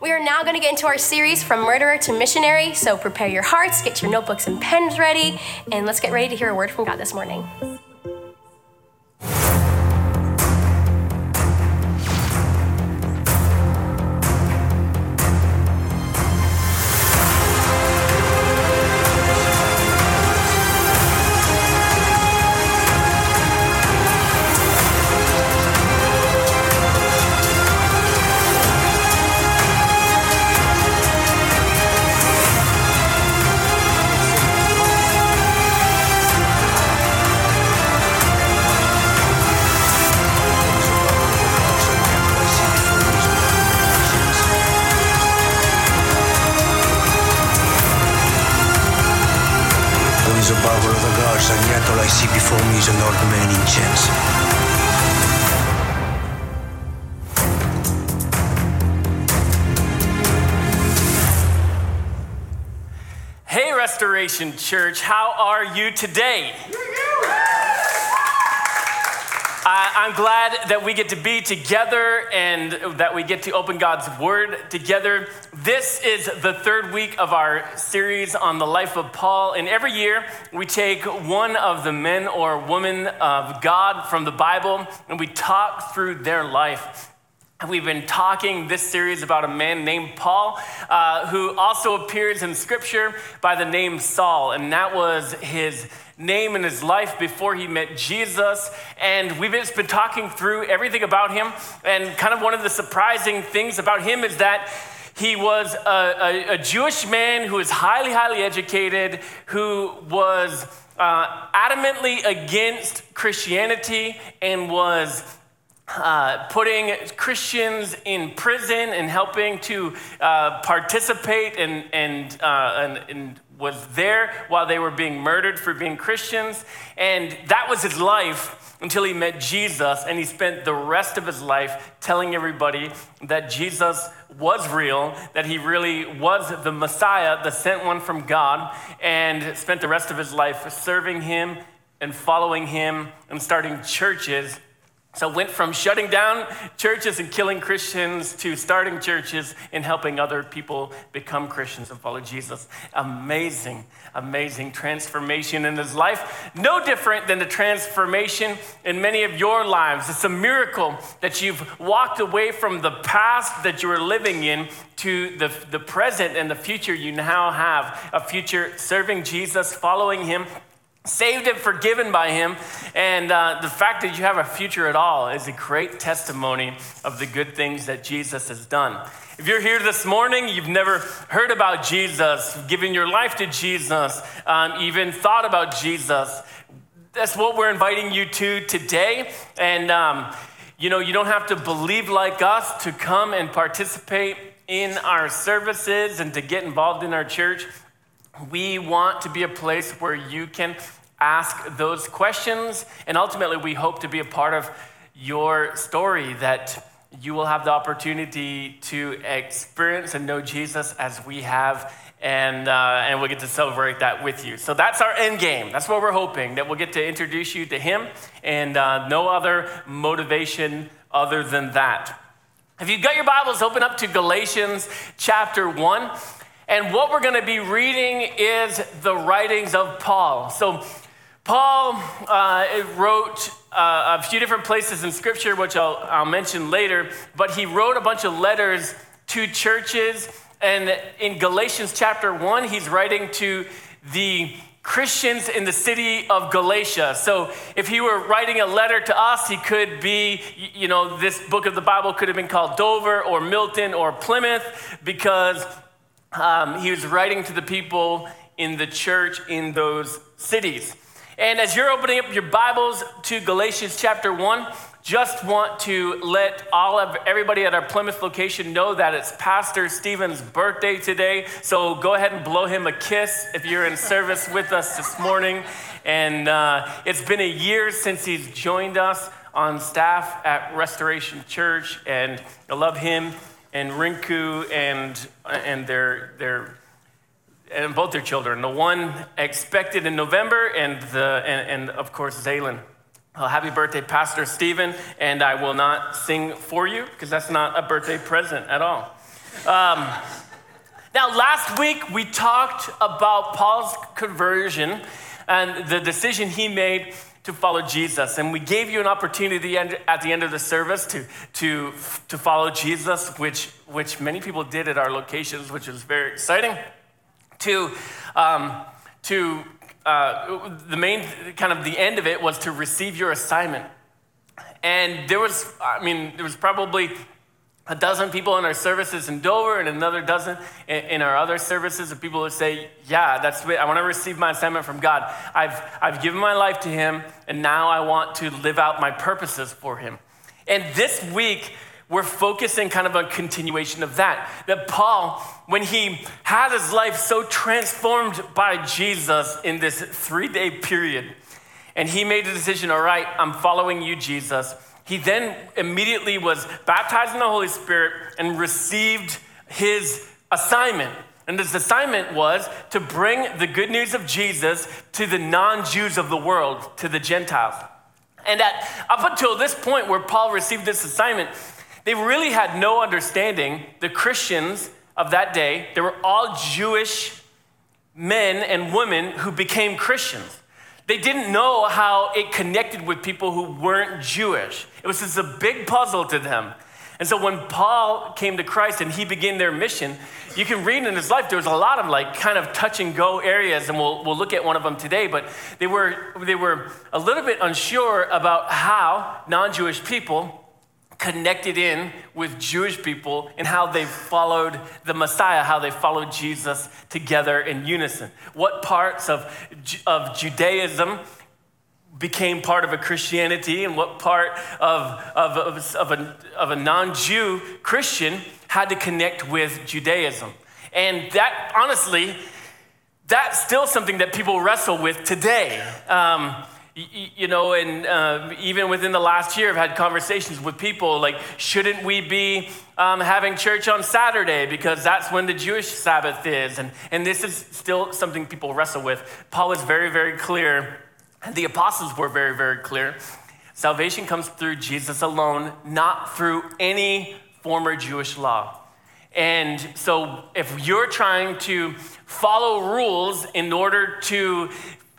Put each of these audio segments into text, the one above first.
We are now going to get into our series from murderer to missionary. So prepare your hearts, get your notebooks and pens ready, and let's get ready to hear a word from God this morning. You today? I- I'm glad that we get to be together and that we get to open God's Word together. This is the third week of our series on the life of Paul. And every year we take one of the men or women of God from the Bible and we talk through their life. We've been talking this series about a man named Paul, uh, who also appears in scripture by the name Saul, and that was his name in his life before he met Jesus. And we've just been talking through everything about him, and kind of one of the surprising things about him is that he was a, a, a Jewish man who was highly, highly educated, who was uh, adamantly against Christianity and was uh, putting Christians in prison and helping to uh, participate and, and, uh, and, and was there while they were being murdered for being Christians. And that was his life until he met Jesus, and he spent the rest of his life telling everybody that Jesus was real, that he really was the Messiah, the sent one from God, and spent the rest of his life serving him and following him and starting churches so went from shutting down churches and killing Christians to starting churches and helping other people become Christians and follow Jesus. Amazing, amazing transformation in his life. No different than the transformation in many of your lives. It's a miracle that you've walked away from the past that you were living in to the, the present and the future you now have. A future serving Jesus, following him, saved and forgiven by him. And uh, the fact that you have a future at all is a great testimony of the good things that Jesus has done. If you're here this morning, you've never heard about Jesus, given your life to Jesus, um, even thought about Jesus, that's what we're inviting you to today. And, um, you know, you don't have to believe like us to come and participate in our services and to get involved in our church. We want to be a place where you can ask those questions, and ultimately, we hope to be a part of your story that you will have the opportunity to experience and know Jesus as we have, and, uh, and we'll get to celebrate that with you. So that's our end game. That's what we're hoping, that we'll get to introduce you to Him, and uh, no other motivation other than that. If you've got your Bibles, open up to Galatians chapter 1. And what we're going to be reading is the writings of Paul. So, Paul uh, wrote uh, a few different places in Scripture, which I'll, I'll mention later, but he wrote a bunch of letters to churches. And in Galatians chapter 1, he's writing to the Christians in the city of Galatia. So if he were writing a letter to us, he could be, you know, this book of the Bible could have been called Dover or Milton or Plymouth because um, he was writing to the people in the church in those cities. And as you're opening up your Bibles to Galatians chapter 1, just want to let all of everybody at our Plymouth location know that it's Pastor Stephen's birthday today. So go ahead and blow him a kiss if you're in service with us this morning. And uh, it's been a year since he's joined us on staff at Restoration Church, and I love him and Rinku and and their their and both their children. The one expected in November, and the and, and of course Zaylin. Well, happy birthday, Pastor Stephen. And I will not sing for you because that's not a birthday present at all. Um, now, last week we talked about Paul's conversion and the decision he made to follow Jesus. And we gave you an opportunity at the end of the service to, to, to follow Jesus, which, which many people did at our locations, which was very exciting. To, um, to uh, the main kind of the end of it was to receive your assignment. And there was, I mean, there was probably a dozen people in our services in Dover and another dozen in, our other services of people who say, Yeah, that's it. I want to receive my assignment from God. I've, I've given my life to Him, and now I want to live out my purposes for Him. And this week, we're focusing kind of a continuation of that. That Paul, when he had his life so transformed by Jesus in this three day period, and he made the decision, All right, I'm following you, Jesus. He then immediately was baptized in the Holy Spirit and received his assignment. And his assignment was to bring the good news of Jesus to the non Jews of the world, to the Gentiles. And at, up until this point where Paul received this assignment, they really had no understanding. The Christians of that day, they were all Jewish men and women who became Christians. They didn't know how it connected with people who weren't Jewish. It was just a big puzzle to them. And so when Paul came to Christ and he began their mission, you can read in his life there was a lot of like kind of touch and go areas, and we'll, we'll look at one of them today. But they were, they were a little bit unsure about how non Jewish people connected in with Jewish people and how they followed the Messiah, how they followed Jesus together in unison. What parts of, of Judaism became part of a Christianity and what part of, of, of, a, of a non Jew Christian had to connect with Judaism. And that, honestly, that's still something that people wrestle with today. Um, you know, and uh, even within the last year, I've had conversations with people like, shouldn't we be um, having church on Saturday because that's when the Jewish Sabbath is? And, and this is still something people wrestle with. Paul is very, very clear, and the apostles were very, very clear. Salvation comes through Jesus alone, not through any former Jewish law. And so, if you're trying to follow rules in order to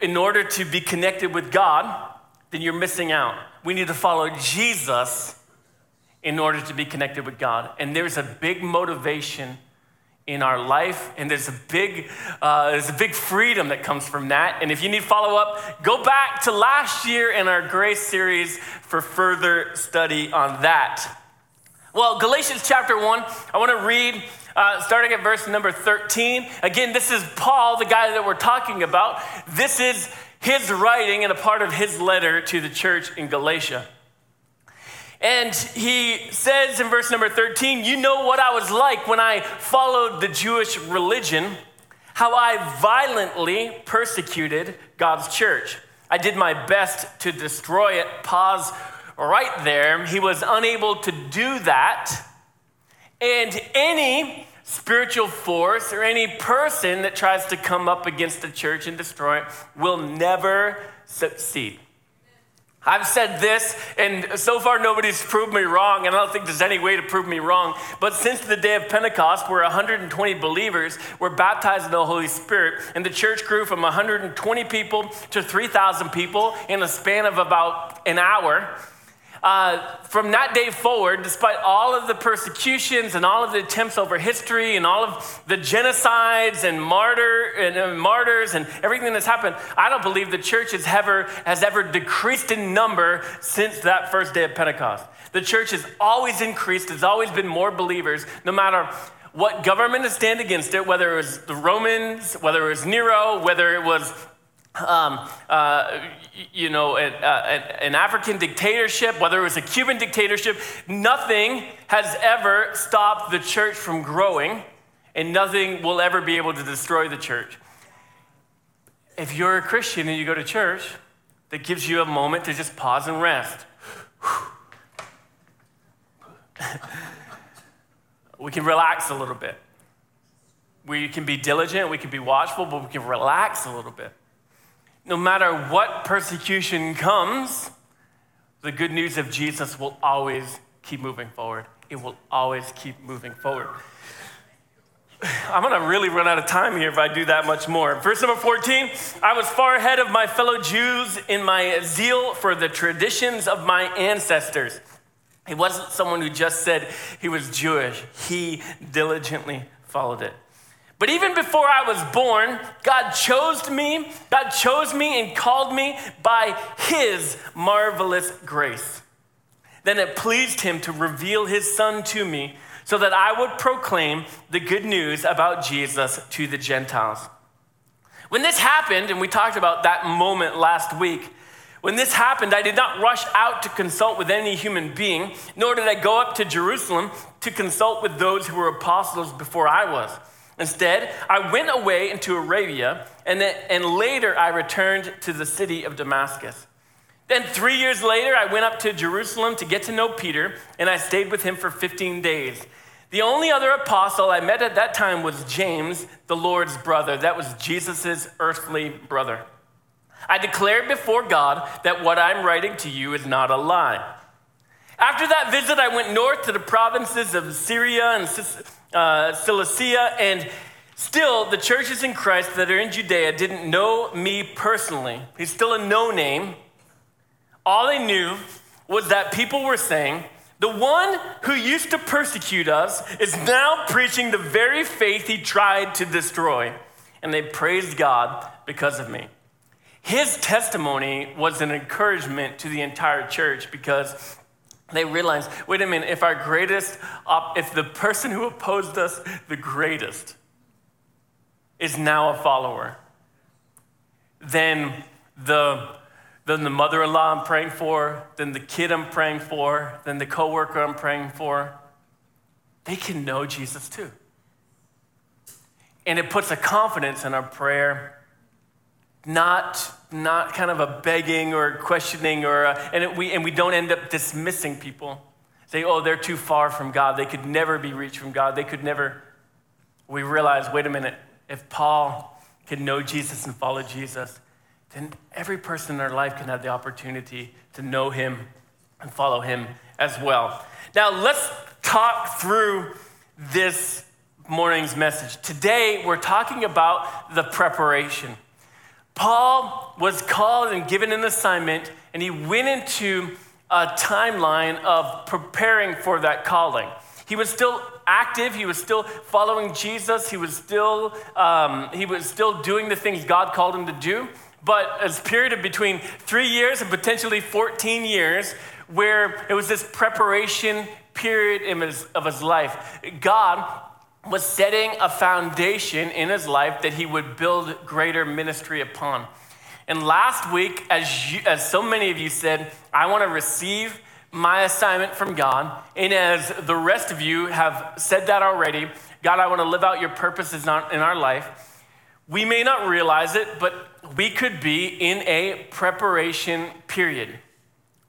in order to be connected with God, then you're missing out. We need to follow Jesus in order to be connected with God. And there's a big motivation in our life, and there's a big, uh, there's a big freedom that comes from that. And if you need follow up, go back to last year in our Grace series for further study on that. Well, Galatians chapter one, I want to read uh, starting at verse number 13. Again, this is Paul, the guy that we're talking about. This is his writing and a part of his letter to the church in Galatia. And he says in verse number 13, You know what I was like when I followed the Jewish religion, how I violently persecuted God's church. I did my best to destroy it. Pause right there. He was unable to do that. And any spiritual force or any person that tries to come up against the church and destroy it will never succeed. I've said this, and so far nobody's proved me wrong, and I don't think there's any way to prove me wrong. But since the day of Pentecost, where 120 believers were baptized in the Holy Spirit, and the church grew from 120 people to 3,000 people in a span of about an hour, uh, from that day forward, despite all of the persecutions and all of the attempts over history and all of the genocides and martyr and uh, martyrs and everything that's happened, I don't believe the church has ever has ever decreased in number since that first day of Pentecost. The church has always increased. There's always been more believers, no matter what government has stand against it, whether it was the Romans, whether it was Nero, whether it was um, uh, you know, an, uh, an, African dictatorship, whether it was a Cuban dictatorship, nothing has ever stopped the church from growing, and nothing will ever be able to destroy the church. If you're a Christian and you go to church, that gives you a moment to just pause and rest. we can relax a little bit. We can be diligent, we can be watchful, but we can relax a little bit no matter what persecution comes, the good news of Jesus will always keep moving forward. It will always keep moving forward. I'm gonna really run out of time here if I do that much more. Verse number 14 I was far ahead of my fellow Jews in my zeal for the traditions of my ancestors. He wasn't someone who just said he was Jewish, he diligently followed it. But even before I was born, God chose me, God chose me and called me by his marvelous grace. Then it pleased him to reveal his son to me so that I would proclaim the good news about Jesus to the Gentiles. When this happened, and we talked about that moment last week, when this happened, I did not rush out to consult with any human being, nor did I go up to Jerusalem to consult with those who were apostles before I was. Instead, I went away into Arabia, and, then, and later I returned to the city of Damascus. Then, three years later, I went up to Jerusalem to get to know Peter, and I stayed with him for 15 days. The only other apostle I met at that time was James, the Lord's brother. That was Jesus' earthly brother. I declared before God that what I'm writing to you is not a lie. After that visit, I went north to the provinces of Syria and uh, Cilicia, and still the churches in Christ that are in Judea didn't know me personally. He's still a no name. All they knew was that people were saying, the one who used to persecute us is now preaching the very faith he tried to destroy. And they praised God because of me. His testimony was an encouragement to the entire church because they realized wait a minute, if our greatest, if the person who opposed us the greatest is now a follower, then the then the mother-in-law I'm praying for, then the kid I'm praying for, then the coworker I'm praying for, they can know Jesus too. And it puts a confidence in our prayer, not, not kind of a begging or questioning, or a, and, it, we, and we don't end up dismissing people. Say, oh, they're too far from God. They could never be reached from God. They could never. We realize, wait a minute, if Paul could know Jesus and follow Jesus, then every person in our life can have the opportunity to know him and follow him as well. Now, let's talk through this morning's message. Today, we're talking about the preparation. Paul was called and given an assignment, and he went into a timeline of preparing for that calling. He was still active. He was still following Jesus. He was still, um, he was still doing the things God called him to do but a period of between three years and potentially 14 years where it was this preparation period his, of his life. God was setting a foundation in his life that he would build greater ministry upon. And last week, as, you, as so many of you said, I want to receive my assignment from God. And as the rest of you have said that already, God, I want to live out your purposes in our life. We may not realize it, but we could be in a preparation period.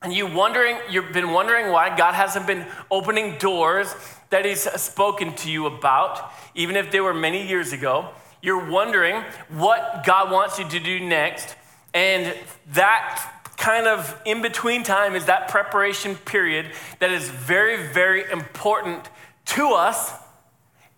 And you wondering, you've been wondering why God hasn't been opening doors that He's spoken to you about, even if they were many years ago. You're wondering what God wants you to do next. And that kind of in between time is that preparation period that is very, very important to us.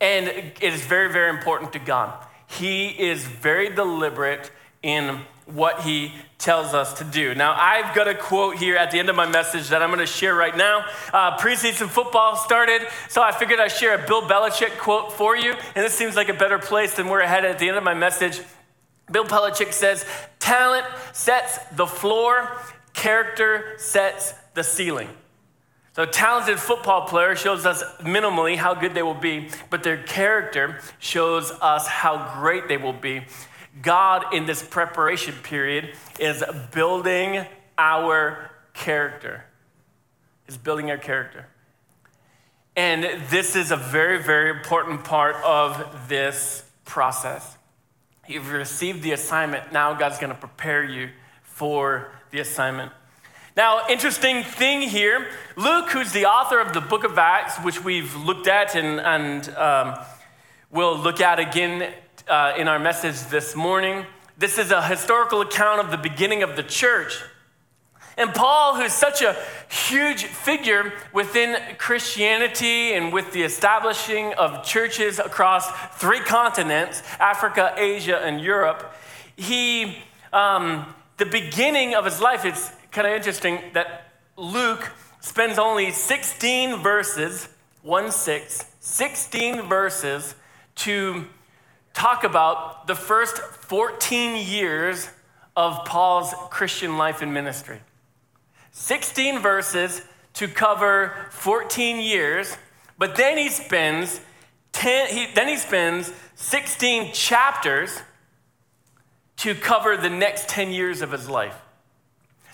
And it is very, very important to God. He is very deliberate in what he tells us to do. Now, I've got a quote here at the end of my message that I'm going to share right now. Uh, preseason football started, so I figured I'd share a Bill Belichick quote for you, and this seems like a better place than where I had at the end of my message. Bill Belichick says, Talent sets the floor, character sets the ceiling. So, a talented football player shows us minimally how good they will be, but their character shows us how great they will be. God, in this preparation period, is building our character. Is building our character. And this is a very, very important part of this process. You've received the assignment, now God's gonna prepare you for the assignment. Now, interesting thing here Luke, who's the author of the book of Acts, which we've looked at and, and um, we'll look at again uh, in our message this morning, this is a historical account of the beginning of the church. And Paul, who's such a huge figure within Christianity and with the establishing of churches across three continents Africa, Asia, and Europe he, um, the beginning of his life, it's kind of interesting that Luke spends only 16 verses, 1 6, 16 verses to talk about the first 14 years of Paul's Christian life and ministry. 16 verses to cover 14 years, but then he spends 10, he, then he spends 16 chapters to cover the next 10 years of his life.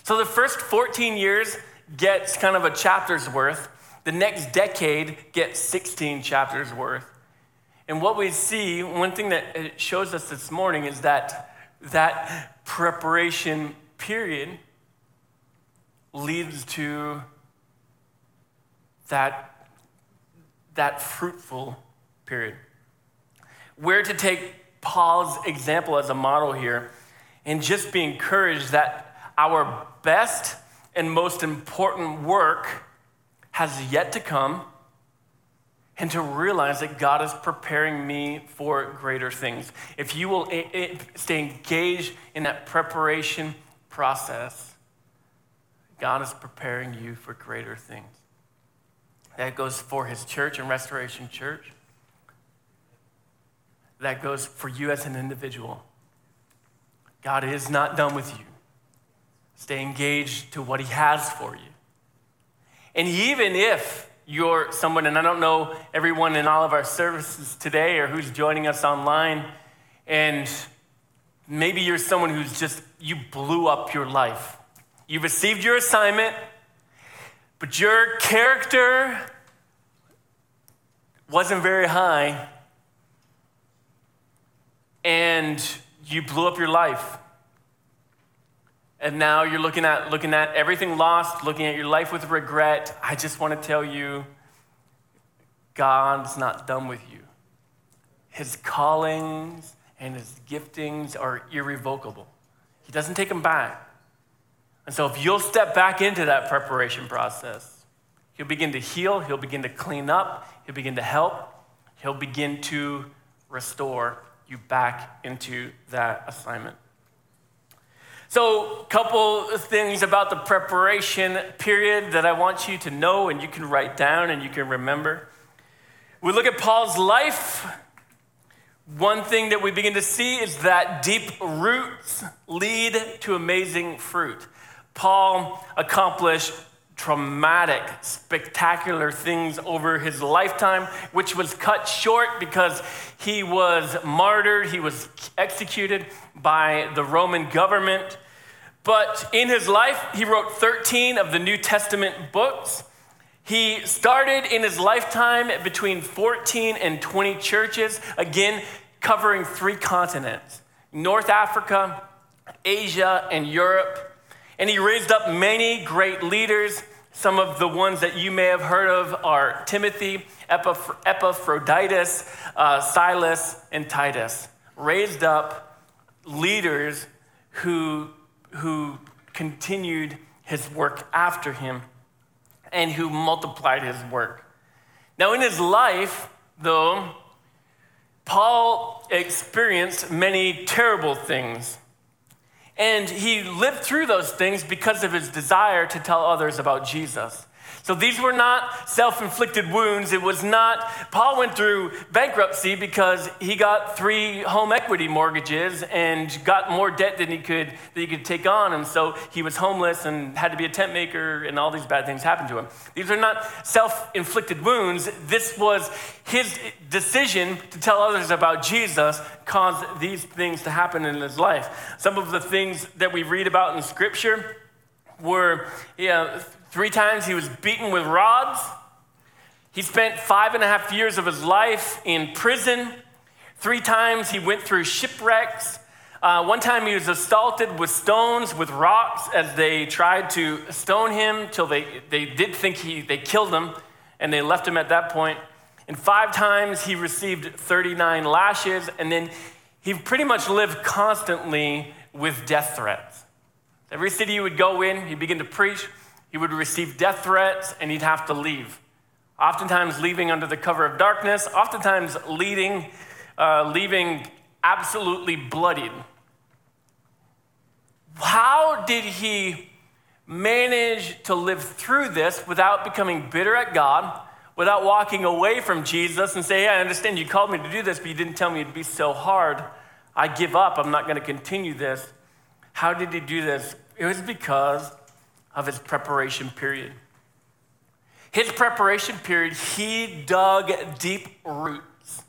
So the first 14 years gets kind of a chapter's worth. The next decade gets 16 chapters worth. And what we see, one thing that it shows us this morning is that that preparation period leads to that, that fruitful period. Where to take Paul's example as a model here and just be encouraged that our best and most important work has yet to come and to realize that God is preparing me for greater things. If you will eh, eh, stay engaged in that preparation process, God is preparing you for greater things. That goes for his church and Restoration Church. That goes for you as an individual. God is not done with you. Stay engaged to what he has for you. And even if you're someone, and I don't know everyone in all of our services today or who's joining us online, and maybe you're someone who's just, you blew up your life. You received your assignment, but your character wasn't very high, and you blew up your life. And now you're looking at, looking at everything lost, looking at your life with regret. I just want to tell you God's not done with you. His callings and his giftings are irrevocable, He doesn't take them back. And so if you'll step back into that preparation process, He'll begin to heal, He'll begin to clean up, He'll begin to help, He'll begin to restore you back into that assignment. So, a couple things about the preparation period that I want you to know and you can write down and you can remember. We look at Paul's life. One thing that we begin to see is that deep roots lead to amazing fruit. Paul accomplished traumatic, spectacular things over his lifetime, which was cut short because he was martyred, he was executed by the Roman government. But in his life, he wrote 13 of the New Testament books. He started in his lifetime between 14 and 20 churches, again, covering three continents North Africa, Asia, and Europe. And he raised up many great leaders. Some of the ones that you may have heard of are Timothy, Epaphroditus, uh, Silas, and Titus. Raised up leaders who, who continued his work after him and who multiplied his work. Now, in his life, though, Paul experienced many terrible things. And he lived through those things because of his desire to tell others about Jesus. So these were not self inflicted wounds. It was not, Paul went through bankruptcy because he got three home equity mortgages and got more debt than he could, that he could take on. And so he was homeless and had to be a tent maker, and all these bad things happened to him. These are not self inflicted wounds. This was his decision to tell others about Jesus caused these things to happen in his life. Some of the things that we read about in Scripture were, know, Three times he was beaten with rods. He spent five and a half years of his life in prison. Three times he went through shipwrecks. Uh, one time he was assaulted with stones, with rocks, as they tried to stone him till they, they did think he, they killed him, and they left him at that point. And five times he received 39 lashes, and then he pretty much lived constantly with death threats. Every city he would go in, he'd begin to preach, he would receive death threats, and he'd have to leave. Oftentimes leaving under the cover of darkness, oftentimes leading, uh, leaving absolutely bloodied. How did he manage to live through this without becoming bitter at God, without walking away from Jesus and say, hey, I understand you called me to do this, but you didn't tell me it'd be so hard. I give up. I'm not going to continue this. How did he do this? It was because of his preparation period. His preparation period, he dug deep roots,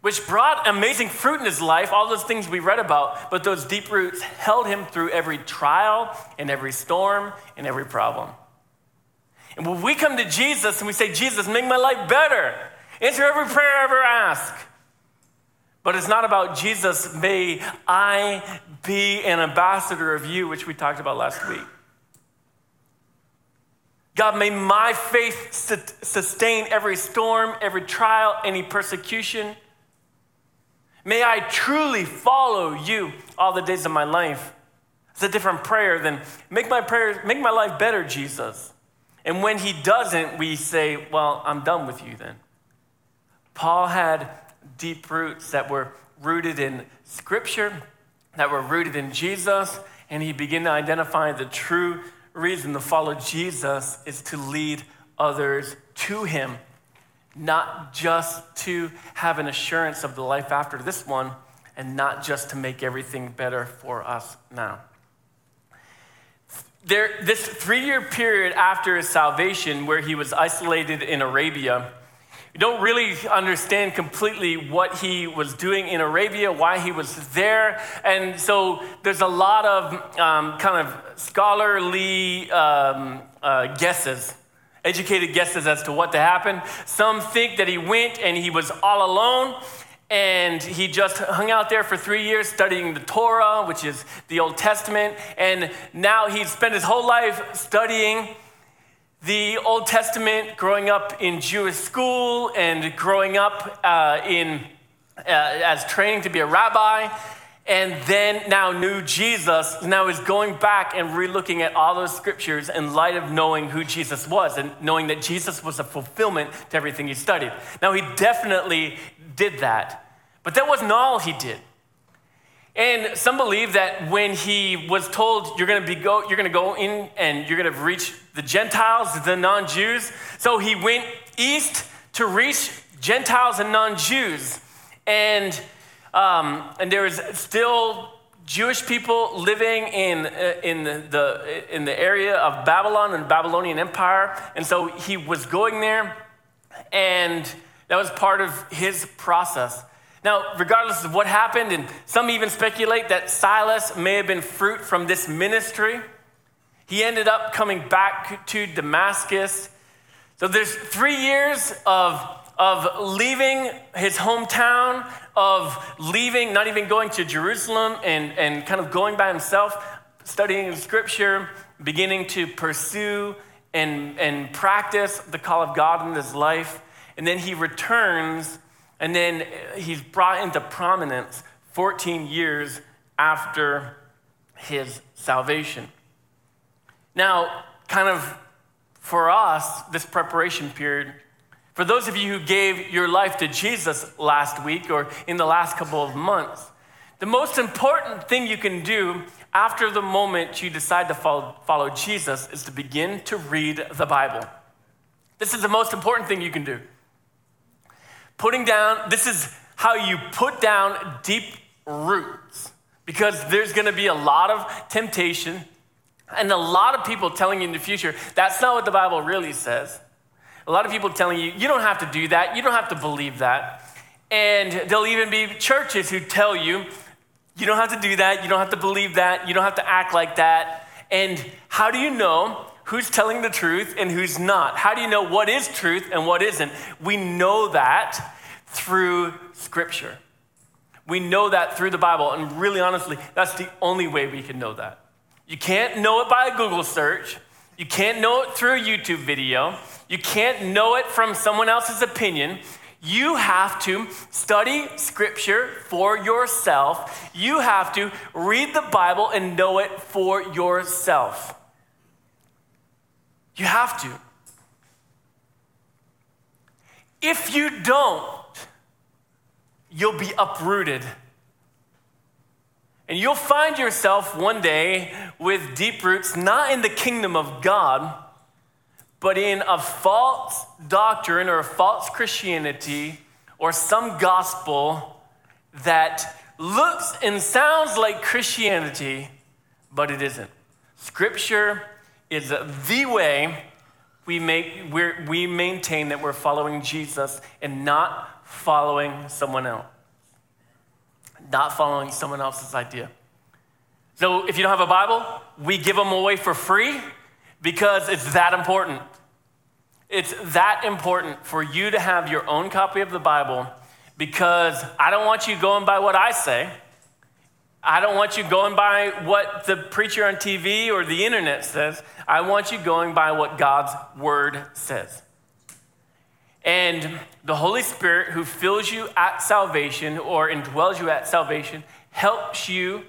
which brought amazing fruit in his life, all those things we read about, but those deep roots held him through every trial and every storm and every problem. And when we come to Jesus and we say, Jesus, make my life better, answer every prayer I ever ask. But it's not about Jesus, may I be an ambassador of you, which we talked about last week. God, may my faith sustain every storm, every trial, any persecution. May I truly follow you all the days of my life. It's a different prayer than make my prayer, make my life better, Jesus. And when he doesn't, we say, Well, I'm done with you then. Paul had deep roots that were rooted in Scripture, that were rooted in Jesus, and he began to identify the true reason to follow Jesus is to lead others to him, not just to have an assurance of the life after this one, and not just to make everything better for us now. There, this three year period after his salvation, where he was isolated in Arabia, we don't really understand completely what he was doing in Arabia, why he was there. And so there's a lot of um, kind of scholarly um, uh, guesses, educated guesses as to what to happen. Some think that he went and he was all alone and he just hung out there for three years studying the Torah, which is the Old Testament. And now he's spent his whole life studying the Old Testament, growing up in Jewish school and growing up uh, in, uh, as training to be a rabbi, and then now knew Jesus, now is going back and relooking at all those scriptures in light of knowing who Jesus was and knowing that Jesus was a fulfillment to everything he studied. Now, he definitely did that, but that wasn't all he did. And some believe that when he was told you're going to be go, you're going to go in and you're going to reach the Gentiles, the non-Jews, so he went east to reach Gentiles and non-Jews, and um, and there was still Jewish people living in uh, in the in the area of Babylon and Babylonian Empire, and so he was going there, and that was part of his process. Now, regardless of what happened, and some even speculate that Silas may have been fruit from this ministry, he ended up coming back to Damascus. So there's three years of, of leaving his hometown, of leaving, not even going to Jerusalem, and, and kind of going by himself, studying scripture, beginning to pursue and, and practice the call of God in his life. And then he returns and then uh, he's brought into prominence 14 years after his salvation. Now, kind of for us, this preparation period, for those of you who gave your life to Jesus last week or in the last couple of months, the most important thing you can do after the moment you decide to follow, follow Jesus is to begin to read the Bible. This is the most important thing you can do. Putting down, this is how you put down deep roots because there's going to be a lot of temptation and a lot of people telling you in the future, that's not what the Bible really says. A lot of people telling you, you don't have to do that, you don't have to believe that. And there'll even be churches who tell you, you don't have to do that, you don't have to believe that, you don't have to act like that. And how do you know who's telling the truth and who's not. How do you know what is truth and what isn't? We know that through Scripture. We know that through the Bible, and really honestly, that's the only way we can know that. You can't know it by a Google search. You can't know it through a YouTube video. You can't know it from someone else's opinion. You have to study scripture for yourself. You have to read the Bible and know it for yourself. You have to. If you don't, you'll be uprooted. And you'll find yourself one day with deep roots, not in the kingdom of God, but in a false doctrine or a false Christianity or some gospel that looks and sounds like Christianity, but it isn't. Scripture is the way we, make, we maintain that we're following Jesus and not following someone else not following someone else's idea. So if you don't have a Bible, we give them away for free because it's that important. It's that important for you to have your own copy of the Bible because I don't want you going by what I say. I don't want you going by what the preacher on TV or the internet says. I want you going by what God's word says. And the Holy Spirit, who fills you at salvation or indwells you at salvation, helps you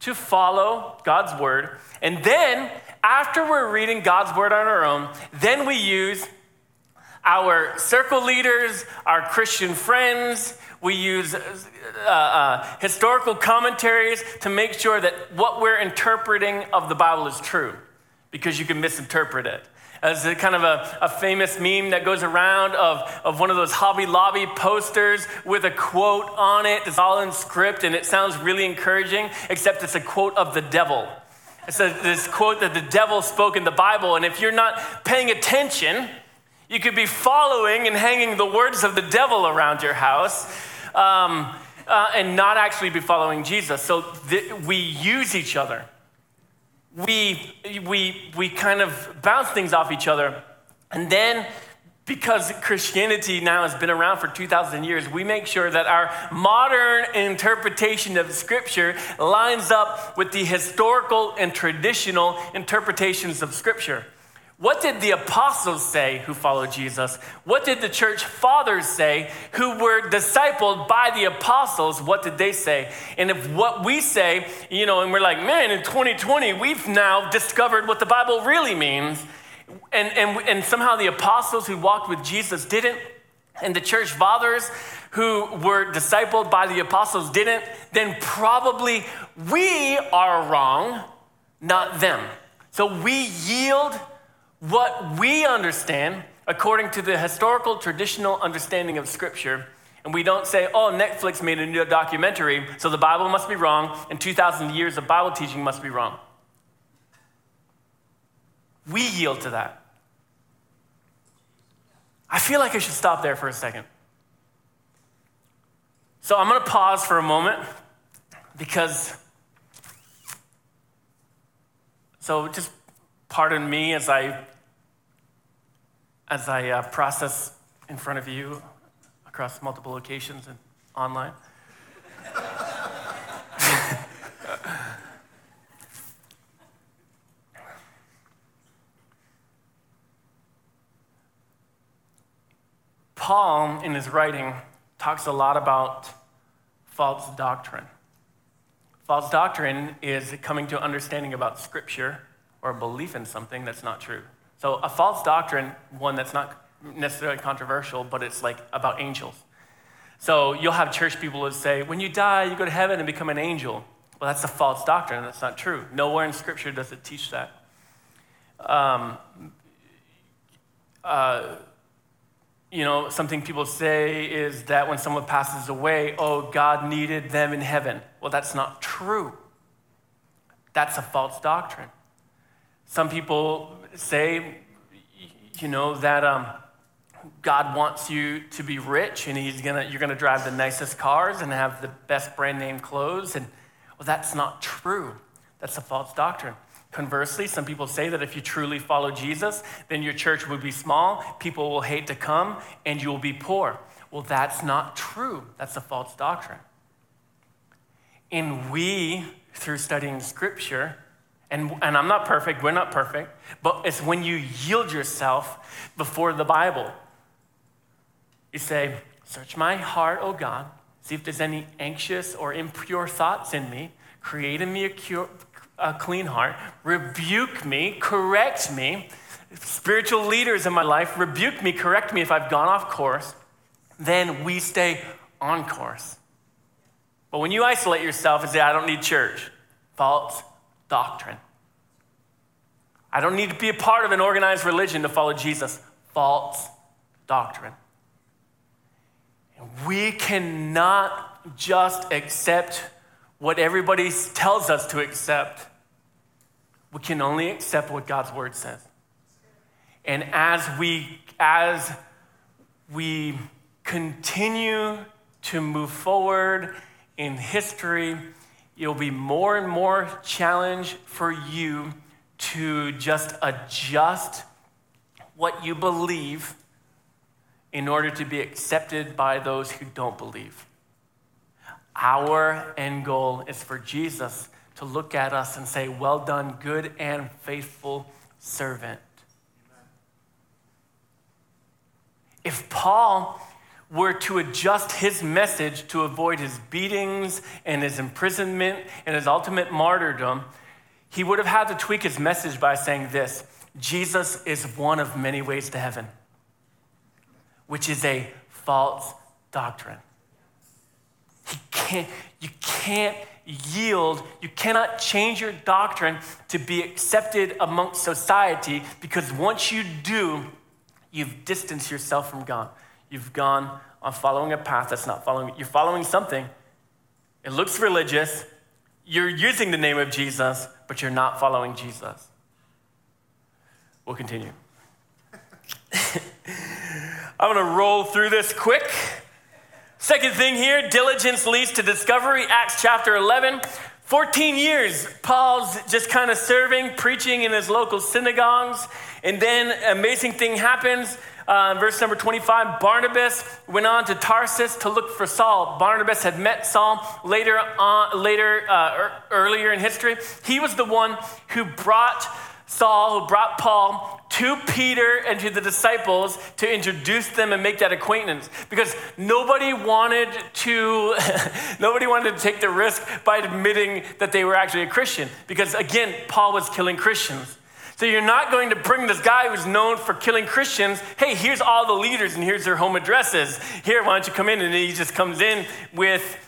to follow God's word. And then, after we're reading God's word on our own, then we use our circle leaders, our Christian friends, we use uh, uh, historical commentaries to make sure that what we're interpreting of the Bible is true, because you can misinterpret it as a kind of a, a, famous meme that goes around of, of one of those Hobby Lobby posters with a quote on it. It's all in script and it sounds really encouraging, except it's a quote of the devil. It's a, this quote that the devil spoke in the Bible. And if you're not paying attention, you could be following and hanging the words of the devil around your house. Um, uh, and not actually be following Jesus. So th- we use each other we, we, we kind of bounce things off each other. And then, because Christianity now has been around for 2,000 years, we make sure that our modern interpretation of Scripture lines up with the historical and traditional interpretations of Scripture. What did the apostles say who followed Jesus? What did the church fathers say who were discipled by the apostles? What did they say? And if what we say, you know, and we're like, man, in 2020, we've now discovered what the Bible really means. And, and, and somehow the apostles who walked with Jesus didn't, and the church fathers who were discipled by the apostles didn't, then probably we are wrong, not them. So we yield what we understand according to the historical traditional understanding of Scripture. And we don't say, oh, Netflix made a new documentary, so the Bible must be wrong, and 2,000 years of Bible teaching must be wrong. We yield to that. I feel like I should stop there for a second. So I'm going to pause for a moment because, so just pardon me as I as I uh, process in front of you across multiple locations and online. Paul, in his writing, talks a lot about false doctrine. False doctrine is coming to understanding about Scripture or a belief in something that's not true. So, a false doctrine, one that's not necessarily controversial, but it's like about angels. So, you'll have church people who say, when you die, you go to heaven and become an angel. Well, that's a false doctrine. That's not true. Nowhere in Scripture does it teach that. Um, uh, you know, something people say is that when someone passes away, oh, God needed them in heaven. Well, that's not true. That's a false doctrine. Some people say, you know, that um, God wants you to be rich and he's gonna, you're going to drive the nicest cars and have the best brand name clothes. And well, that's not true. That's a false doctrine. Conversely, some people say that if you truly follow Jesus, then your church would be small, people will hate to come, and you will be poor. Well, that's not true. That's a false doctrine. And we, through studying scripture, and, and I'm not perfect, we're not perfect, but it's when you yield yourself before the Bible. You say, Search my heart, O God. See if there's any anxious or impure thoughts in me. Create in me a, cure, a clean heart. Rebuke me, correct me. Spiritual leaders in my life, rebuke me, correct me if I've gone off course. Then we stay on course. But when you isolate yourself and say, I don't need church, false doctrine. I don't need to be a part of an organized religion to follow Jesus, false doctrine. We cannot just accept what everybody tells us to accept. We can only accept what God's word says. And as we as we continue to move forward in history, it'll be more and more challenge for you to just adjust what you believe in order to be accepted by those who don't believe. Our end goal is for Jesus to look at us and say, Well done, good and faithful servant. If Paul were to adjust his message to avoid his beatings and his imprisonment and his ultimate martyrdom, he would have had to tweak his message by saying this Jesus is one of many ways to heaven, which is a false doctrine. He can't, you can't yield, you cannot change your doctrine to be accepted amongst society because once you do, you've distanced yourself from God. You've gone on following a path that's not following. You're following something. It looks religious. You're using the name of Jesus, but you're not following Jesus. We'll continue. I'm going to roll through this quick. Second thing here diligence leads to discovery, Acts chapter 11. 14 years, Paul's just kind of serving, preaching in his local synagogues. And then, amazing thing happens. Uh, verse number 25 Barnabas went on to Tarsus to look for Saul. Barnabas had met Saul later, on, later uh, er, earlier in history. He was the one who brought Saul, who brought Paul to Peter and to the disciples to introduce them and make that acquaintance because nobody wanted to nobody wanted to take the risk by admitting that they were actually a Christian because again Paul was killing Christians. So you're not going to bring this guy who's known for killing Christians, hey, here's all the leaders and here's their home addresses. Here, why don't you come in? And he just comes in with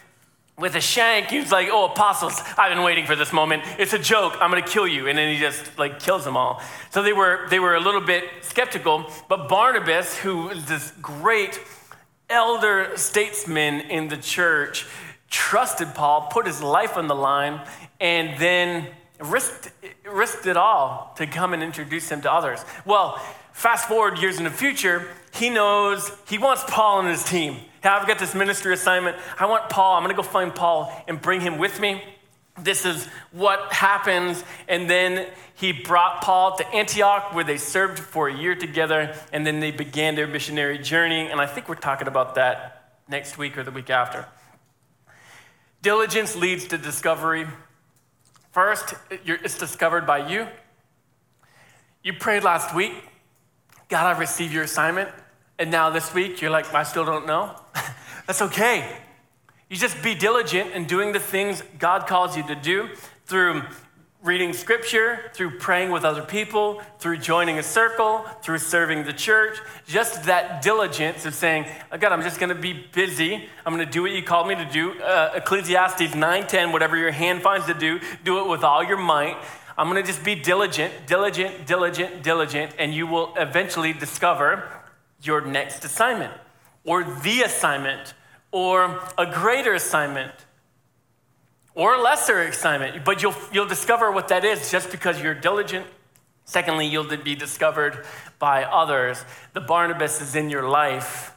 with a shank. He's like, "Oh, apostles, I've been waiting for this moment. It's a joke. I'm going to kill you." And then he just like kills them all. So they were they were a little bit skeptical. But Barnabas, who is this great elder statesman in the church, trusted Paul, put his life on the line, and then risked risked it all to come and introduce him to others. Well, fast forward years in the future, he knows he wants Paul on his team. Hey, I've got this ministry assignment. I want Paul. I'm going to go find Paul and bring him with me. This is what happens. And then he brought Paul to Antioch, where they served for a year together. And then they began their missionary journey. And I think we're talking about that next week or the week after. Diligence leads to discovery. First, it's discovered by you. You prayed last week, God, I received your assignment. And now this week, you're like, I still don't know. That's okay. You just be diligent in doing the things God calls you to do through reading scripture, through praying with other people, through joining a circle, through serving the church. Just that diligence of saying, oh God, I'm just going to be busy. I'm going to do what you called me to do. Uh, Ecclesiastes 9:10, whatever your hand finds to do, do it with all your might. I'm going to just be diligent, diligent, diligent, diligent, and you will eventually discover your next assignment or the assignment or a greater assignment or lesser assignment. But you'll, you'll discover what that is just because you're diligent. Secondly, you'll be discovered by others. The Barnabas is in your life,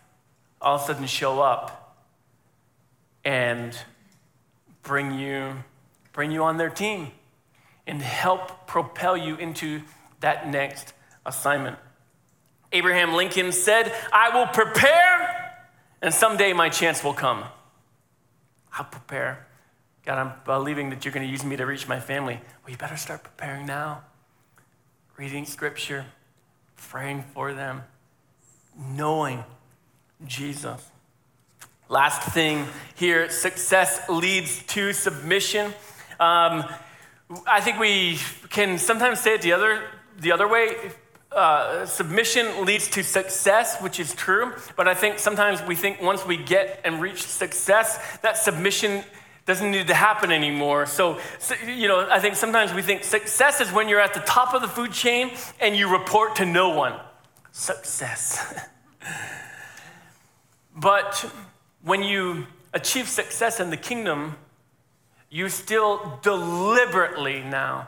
all of a sudden show up and bring you, bring you on their team and help propel you into that next assignment. Abraham Lincoln said, I will prepare, and someday my chance will come. I'll prepare. God, I'm believing that you're going to use me to reach my family. Well, you better start preparing now. Reading scripture, praying for them, knowing Jesus. Last thing here success leads to submission. Um, I think we can sometimes say it the other, the other way. Uh, submission leads to success, which is true, but I think sometimes we think once we get and reach success, that submission doesn't need to happen anymore. So, so, you know, I think sometimes we think success is when you're at the top of the food chain and you report to no one. Success. but when you achieve success in the kingdom, you still deliberately now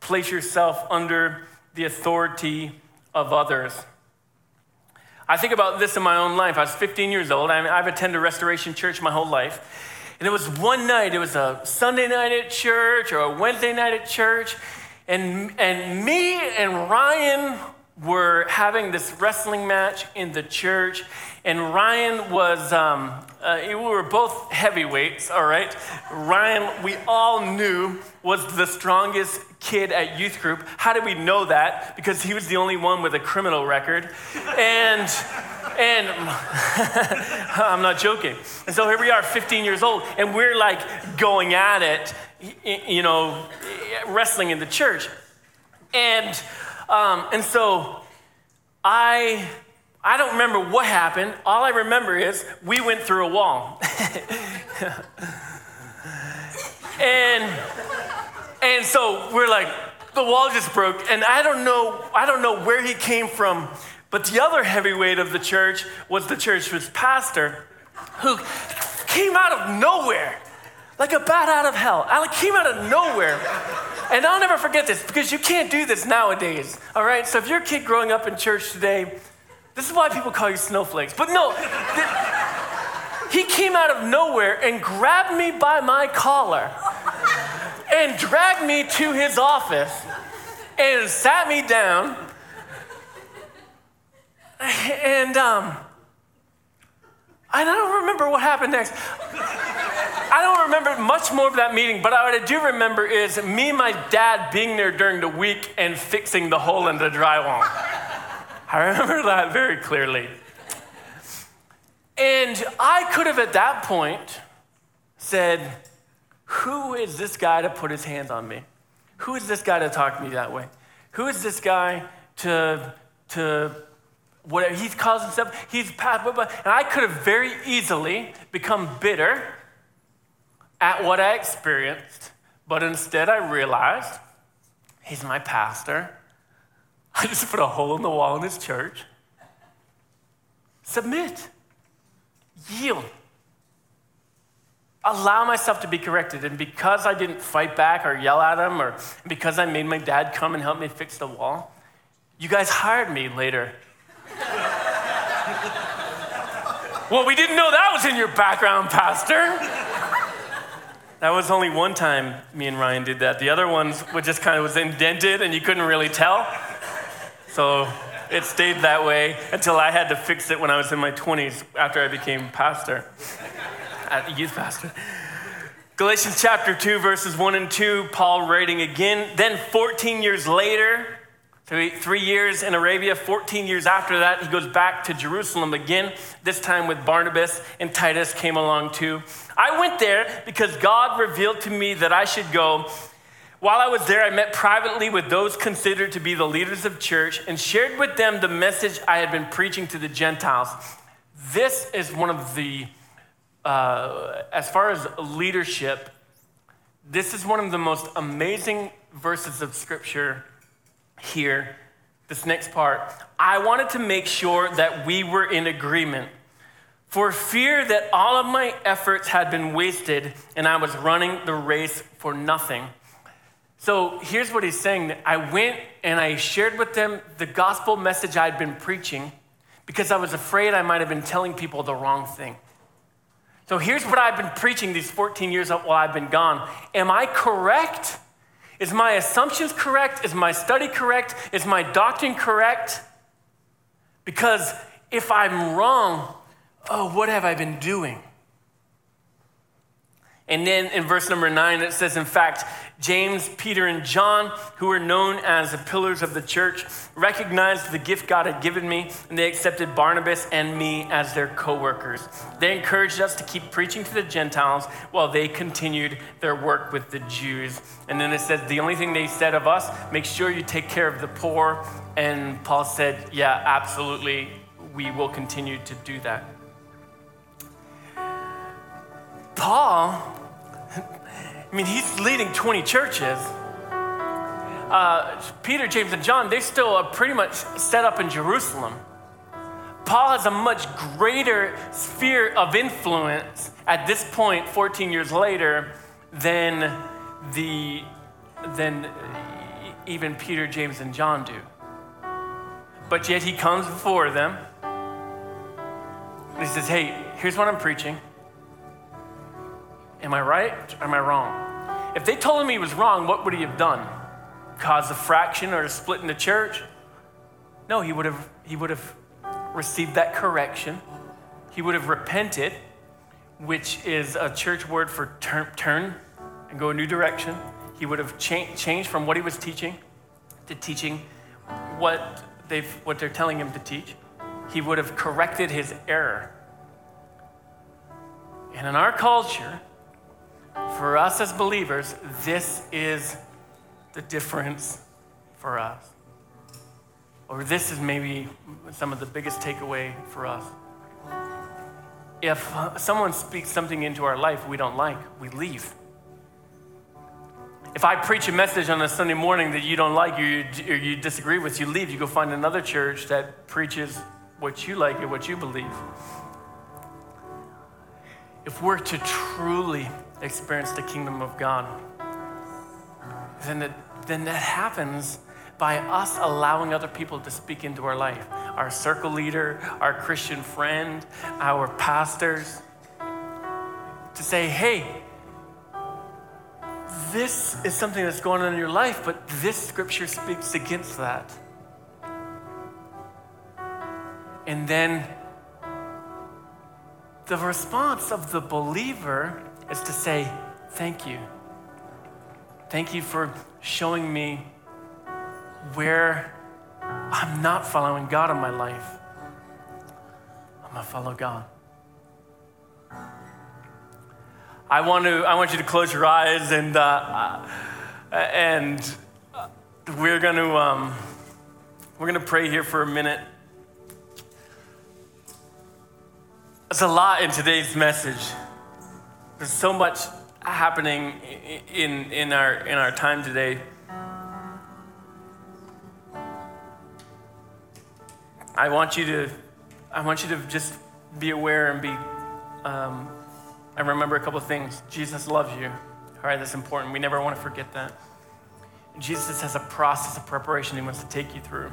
place yourself under the authority of others. I think about this in my own life. I was 15 years old. I have attended Restoration Church my whole life. And it was one night, it was a Sunday night at church or a Wednesday night at church. And, and me and Ryan were having this wrestling match in the church. And Ryan was, um, uh, we were both heavyweights, all right? Ryan, we all knew, was the strongest kid at youth group. How did we know that? Because he was the only one with a criminal record. And, and I'm not joking. And so here we are, 15 years old, and we're like going at it, you know, wrestling in the church. And, um, and so I I don't remember what happened. All I remember is we went through a wall. and and so we're like the wall just broke and I don't know I don't know where he came from, but the other heavyweight of the church was the church's pastor who came out of nowhere. Like a bat out of hell. Alec came out of nowhere. And I'll never forget this because you can't do this nowadays. All right? So if you're a kid growing up in church today, this is why people call you snowflakes. But no, he came out of nowhere and grabbed me by my collar and dragged me to his office and sat me down. And um, I don't remember what happened next. I don't remember much more of that meeting, but what I do remember is me and my dad being there during the week and fixing the hole in the drywall. I remember that very clearly. And I could have at that point said, Who is this guy to put his hands on me? Who is this guy to talk to me that way? Who is this guy to, to whatever he calls himself? He's blah. and I could have very easily become bitter at what I experienced, but instead I realized he's my pastor. I just put a hole in the wall in his church. Submit, yield. Allow myself to be corrected. And because I didn't fight back or yell at him, or because I made my dad come and help me fix the wall, you guys hired me later. Well, we didn't know that was in your background, Pastor. That was only one time me and Ryan did that. The other ones were just kind of was indented and you couldn't really tell. So it stayed that way until I had to fix it when I was in my 20s after I became pastor, at youth pastor. Galatians chapter 2, verses 1 and 2, Paul writing again. Then 14 years later, three years in Arabia, 14 years after that, he goes back to Jerusalem again, this time with Barnabas and Titus came along too. I went there because God revealed to me that I should go while I was there, I met privately with those considered to be the leaders of church and shared with them the message I had been preaching to the Gentiles. This is one of the, uh, as far as leadership, this is one of the most amazing verses of scripture here. This next part. I wanted to make sure that we were in agreement. For fear that all of my efforts had been wasted and I was running the race for nothing. So here's what he's saying I went and I shared with them the gospel message I'd been preaching because I was afraid I might have been telling people the wrong thing. So here's what I've been preaching these 14 years while I've been gone. Am I correct? Is my assumptions correct? Is my study correct? Is my doctrine correct? Because if I'm wrong, oh, what have I been doing? And then in verse number nine, it says, In fact, James, Peter, and John, who were known as the pillars of the church, recognized the gift God had given me, and they accepted Barnabas and me as their co workers. They encouraged us to keep preaching to the Gentiles while they continued their work with the Jews. And then it says, The only thing they said of us, make sure you take care of the poor. And Paul said, Yeah, absolutely, we will continue to do that. Paul I mean, he's leading 20 churches. Uh, Peter, James, and John, they still are pretty much set up in Jerusalem. Paul has a much greater sphere of influence at this point, 14 years later, than the than even Peter, James, and John do. But yet he comes before them he says, Hey, here's what I'm preaching. Am I right? Am I wrong? If they told him he was wrong, what would he have done? Cause a fraction or a split in the church? No, he would have, he would have received that correction. He would have repented, which is a church word for turn, turn and go a new direction. He would have cha- changed from what he was teaching to teaching what, they've, what they're telling him to teach. He would have corrected his error. And in our culture, for us as believers, this is the difference for us. Or this is maybe some of the biggest takeaway for us. If someone speaks something into our life we don't like, we leave. If I preach a message on a Sunday morning that you don't like or you, or you disagree with, you leave. You go find another church that preaches what you like and what you believe. If we're to truly experience the kingdom of God, then, it, then that happens by us allowing other people to speak into our life. Our circle leader, our Christian friend, our pastors, to say, hey, this is something that's going on in your life, but this scripture speaks against that. And then the response of the believer is to say, Thank you. Thank you for showing me where I'm not following God in my life. I'm going to follow God. I want, to, I want you to close your eyes and, uh, and we're going to, um, we're going to pray here for a minute. There's a lot in today's message. There's so much happening in, in, our, in our time today. I want you to, I want you to just be aware and be, um, and remember a couple of things. Jesus loves you. All right, that's important. We never want to forget that. Jesus has a process of preparation he wants to take you through.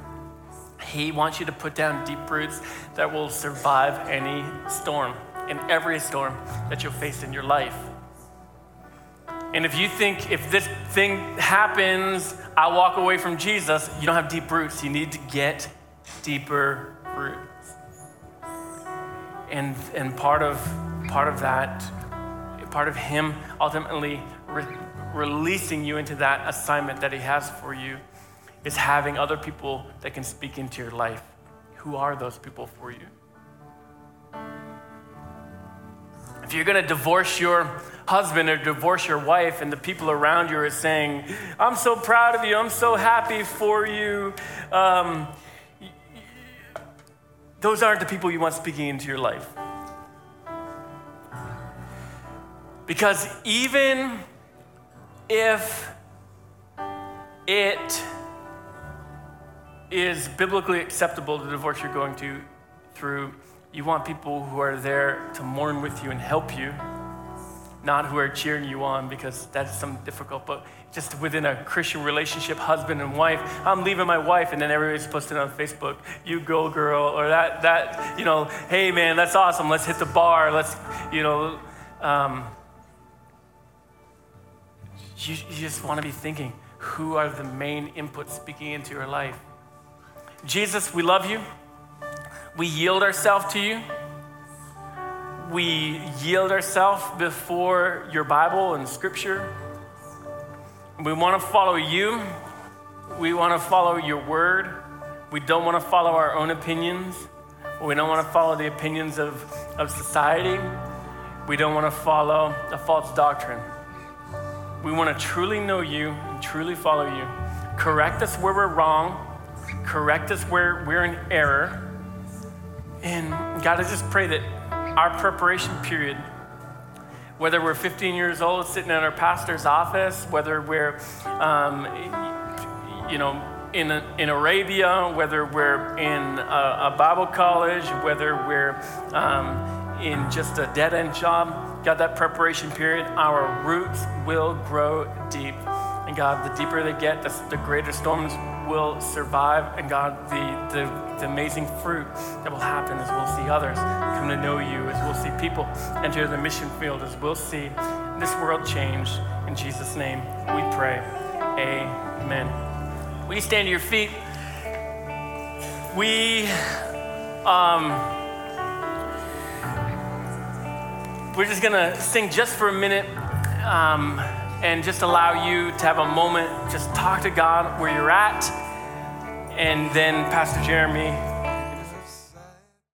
He wants you to put down deep roots that will survive any storm in every storm that you'll face in your life. And if you think if this thing happens, I walk away from Jesus, you don't have deep roots. You need to get deeper roots. And, and part, of, part of that, part of Him ultimately re- releasing you into that assignment that He has for you is having other people that can speak into your life. Who are those people for you? If you're going to divorce your husband or divorce your wife, and the people around you are saying, I'm so proud of you, I'm so happy for you, um, those aren't the people you want speaking into your life. Because even if it is biblically acceptable the divorce you're going to through you want people who are there to mourn with you and help you, not who are cheering you on because that's something difficult, but just within a Christian relationship, husband and wife. I'm leaving my wife, and then everybody's posting on Facebook, you go girl, or that, that, you know, hey man, that's awesome, let's hit the bar, let's, you know, um, you, you just want to be thinking, who are the main inputs speaking into your life? Jesus, we love you. We yield ourselves to you. we yield ourselves before your Bible and Scripture. We want to follow you. We want to follow your word. We don't want to follow our own opinions. We don't want to follow the opinions of, of society. We don't want to follow a false doctrine. We want to truly know you and truly follow you. Correct us where we're wrong, correct us where we're in error. And God, I just pray that our preparation period, whether we're 15 years old sitting in our pastor's office, whether we're, um, you know, in, in Arabia, whether we're in a, a Bible college, whether we're um, in just a dead end job, God, that preparation period, our roots will grow deep. And God, the deeper they get, the, the greater storms will survive. And God, the, the, the amazing fruit that will happen as we'll see others come to know you, as we'll see people enter the mission field, as we'll see this world change. In Jesus' name, we pray. Amen. Will you stand to your feet? We, um, we're just gonna sing just for a minute um, and just allow you to have a moment, just talk to God where you're at. And then Pastor Jeremy